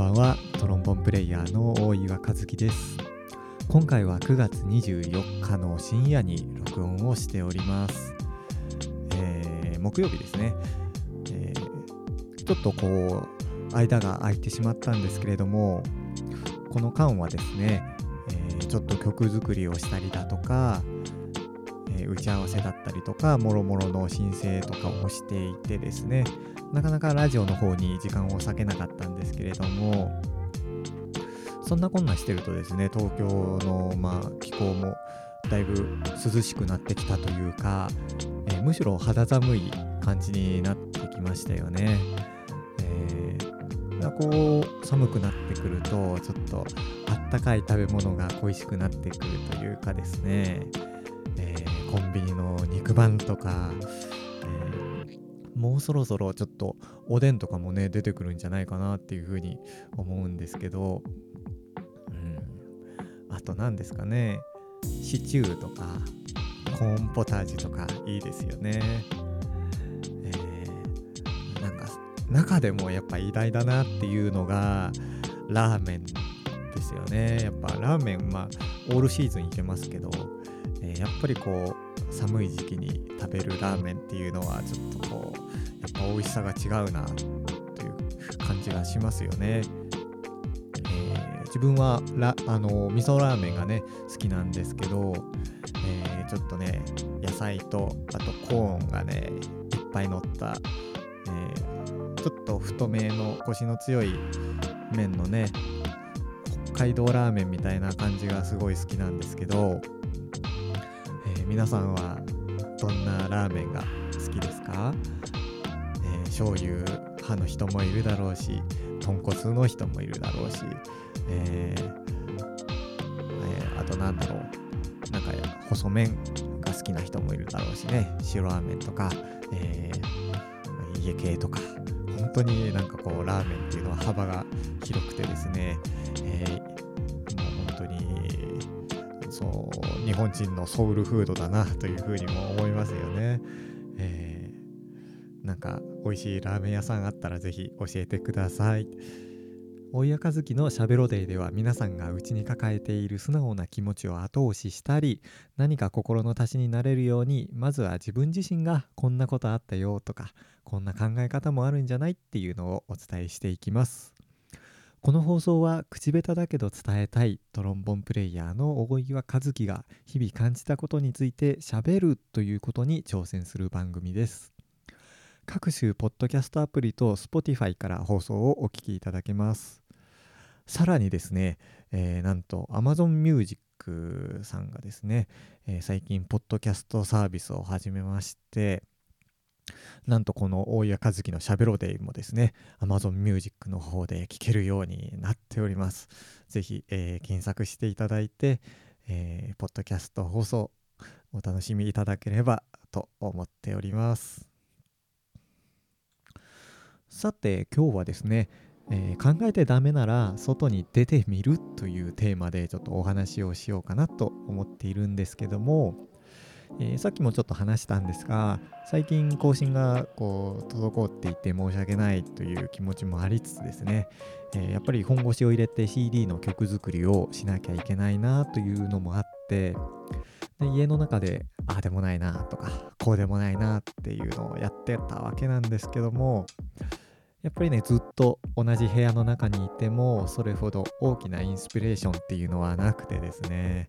ばんは。トロンボンプレイヤーの大岩和樹です。今回は9月24日の深夜に録音をしております、えー、木曜日ですね、えー、ちょっとこう間が空いてしまったんですけれどもこの間はですね、えー、ちょっと曲作りをしたりだとか、え打ち合わせだったりとかもろもろの申請とかをしていてですねなかなかラジオの方に時間を割けなかったんですけれどもそんなこんなしてるとですね東京のまあ気候もだいぶ涼しくなってきたというか、えー、むしろ肌寒い感じになってきましたよね。えー、こう寒くなってくるとちょっとあったかい食べ物が恋しくなってくるというかですね、えー、コンビニの肉まんとかえ、もうそろそろちょっとおでんとかもね出てくるんじゃないかなっていうふうに思うんですけど、うん、あと何ですかね。シチューとかコーンポタージュとかいいですよね、えー、なんか中でもやっぱ偉大だなっていうのがラーメンですよね。やっぱラーメンまあオールシーズンいけますけど、えー、やっぱりこう寒い時期に食べるラーメンっていうのはちょっとこうやっぱ美味しさが違うなという感じがしますよね。えー、自分はラあの味噌ラーメンがね好きなんですけど、えー、ちょっとね野菜とあとコーンがねいっぱい乗った、えー、ちょっと太めのコシの強い麺のね北海道ラーメンみたいな感じがすごい好きなんですけど、皆さんはどんなラーメンが好きですか？醤油派の人もいるだろうし豚骨の人もいるだろうし、えーえー、あとなんだろう。なんか細麺が好きな人もいるだろうしね。白ラーメンとか、えー、家系とか。本当になんかこうラーメンっていうのは幅が広くてですね、えー、日本人のソウルフードだなというふうにも思いますよね。えー、なんか美味しいラーメン屋さんあったらぜひ教えてください。大谷和樹のしゃべろデイでは皆さんが内に抱えている素直な気持ちを後押ししたり何か心の足しになれるようにまずは自分自身がこんなことあったよとかこんな考え方もあるんじゃないっていうのをお伝えしていきますこの放送は口下手だけど伝えたいトロンボンプレイヤーの大岩和樹が日々感じたことについてしゃべるということに挑戦する番組です各種ポッドキャストアプリと Spotify から放送をお聞きいただけます。さらにですね、えー、なんと Amazon Music さんがですね、えー、最近ポッドキャストサービスを始めまして、なんとこの大谷和樹のしゃべろデイもですね、Amazon Music の方で聴けるようになっております。ぜひ、えー、検索していただいて、えー、ポッドキャスト放送お楽しみいただければと思っております。さて今日はですね、えー、考えてダメなら外に出てみるというテーマでちょっとお話をしようかなと思っているんですけども、えー、さっきもちょっと話したんですが最近更新がこう滞っていて申し訳ないという気持ちもありつつですね、えー、やっぱり本腰を入れて CD の曲作りをしなきゃいけないなというのもあってで家の中でああでもないなとかこうでもないなっていうのをやってたわけなんですけどもやっぱりねずっと同じ部屋の中にいてもそれほど大きなインスピレーションっていうのはなくてですね、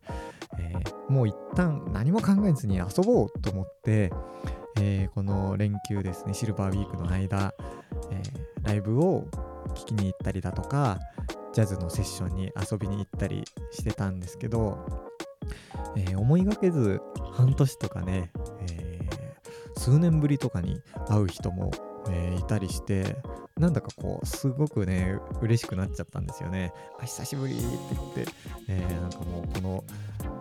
えー、もう一旦何も考えずに遊ぼうと思って、えー、この連休ですねシルバーウィークの間、えー、ライブを聴きに行ったりだとかジャズのセッションに遊びに行ったりしてたんですけど、え、思いがけず半年とかね、え、数年ぶりとかに会う人も、えー、いたりしてなんだかこうすごくね嬉しくなっちゃったんですよね。あ久しぶりって言って、えー、なんかもうこの、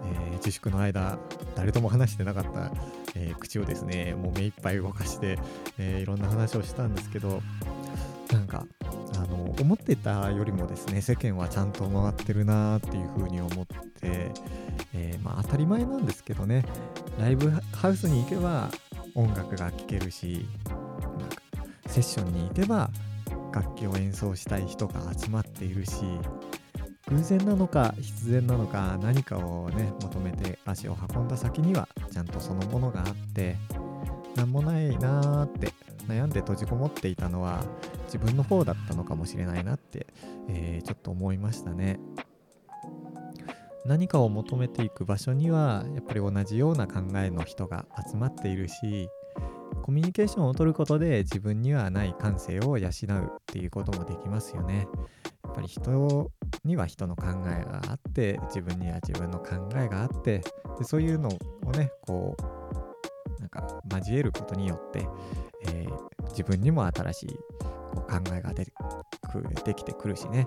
えー、自粛の間誰とも話してなかった、え、口をですねもう目いっぱい動かして、えいろんな話をしたんですけどなんかあの思ってたよりもですね世間はちゃんと回ってるなっていうふうに思って、えまあ、当たり前なんですけどねライブハウスに行けば音楽が聴けるしセッションに行けば楽器を演奏したい人が集まっているし偶然なのか必然なのか何かをね求めて足を運んだ先にはちゃんとそのものがあって何もないなーって悩んで閉じこもっていたのは自分の方だったのかもしれないなって、えー、ちょっと思いましたね。何かを求めていく場所にはやっぱり同じような考えの人が集まっているしコミュニケーションをとることで自分にはない感性を養うっていうこともできますよね。やっぱり人には人の考えがあって自分には自分の考えがあってでそういうのをねこうなんか交えることによって、えー、自分にも新しいこう考えがでできてくるしね、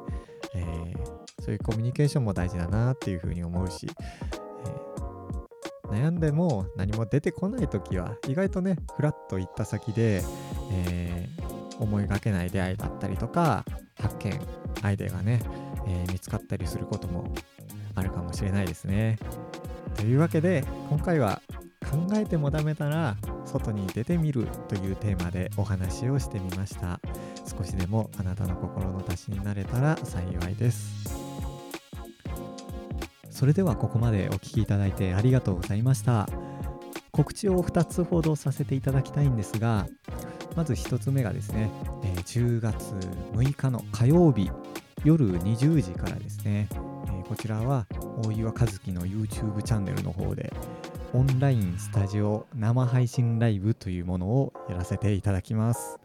えー、そういうコミュニケーションも大事だなっていうふうに思うし、悩んでも何も出てこない時は意外とねフラッと行った先で、えー、思いがけない出会いだったりとか発見アイデアがね、えー、見つかったりすることもあるかもしれないですね。というわけで今回は考えてもダメなら外に出てみるというテーマでお話をしてみました少しでもあなたの心の足しになれたら幸いですそれではここまでお聴きいただいてありがとうございました。告知を2つほどさせていただきたいんですがまず1つ目がですね、え、10月6日の火曜日夜20時からですね、え、こちらは大岩和樹の YouTube チャンネルの方でオンラインスタジオ生配信ライブというものをやらせていただきます、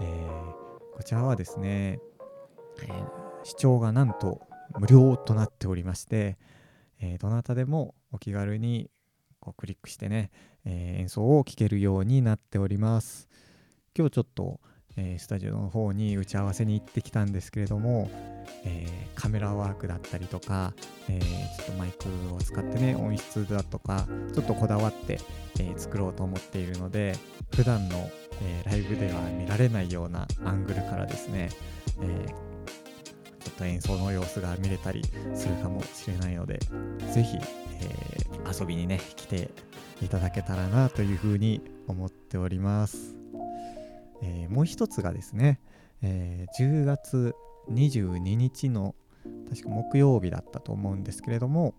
えー、こちらはですね、えー、視聴がなんと無料となっておりまして、えー、どなたでもお気軽にこうクリックしてね、えー、演奏を聴けるようになっております。今日ちょっと、えー、スタジオの方に打ち合わせに行ってきたんですけれども、え、カメラワークだったりとか、え、ちょっとマイクを使ってね音質だとかちょっとこだわって、え作ろうと思っているので普段の、えライブでは見られないようなアングルからですね、えちょっと演奏の様子が見れたりするかもしれないので是非、えー、遊びにね来ていただけたらなというふうに思っております、えー、もう一つがですね、えー、10月22日の確か木曜日だったと思うんですけれども、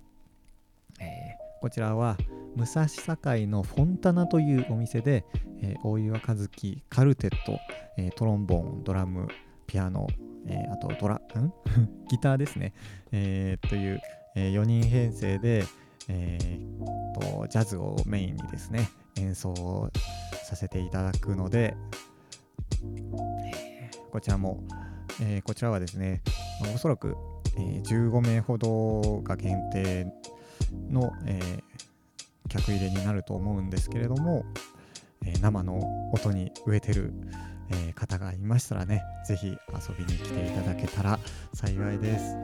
えー、こちらは武蔵境のフォンタナというお店で、えー、大岩和樹カルテット、えー、トロンボーンドラムピアノえー、あとドラ、ん？ギターですね、えー、という、え、4人編成で、えー、とジャズをメインにですね演奏させていただくので、こちらも、えー、こちらはですね、ま、おそらく、えー、15名ほどが限定の、えー、客入れになると思うんですけれども、え、生の音に植えてる、えー、方がいましたらね、ぜひ遊びに来ていただけたら幸いです。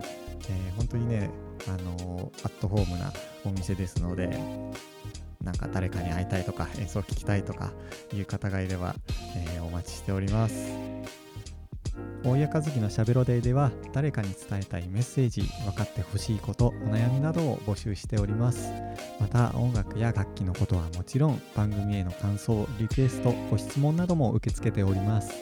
えー、本当にね、あのー、アットホームなお店ですので、なんか誰かに会いたいとか演奏聞きたいとかいう方がいれば、えお待ちしております。大谷和樹のしゃべろデイでは誰かに伝えたいメッセージ分かってほしいことお悩みなどを募集しております。また音楽や楽器のことはもちろん番組への感想リクエストご質問なども受け付けております。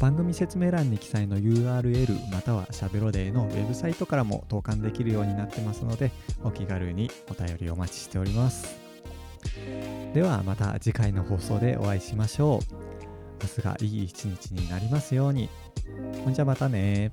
番組説明欄に記載の URL またはしゃべろデイのウェブサイトからも投函できるようになってますのでお気軽にお便りお待ちしております。ではまた次回の放送でお会いしましょう。明日がいい一日になりますように。ほんじゃまたね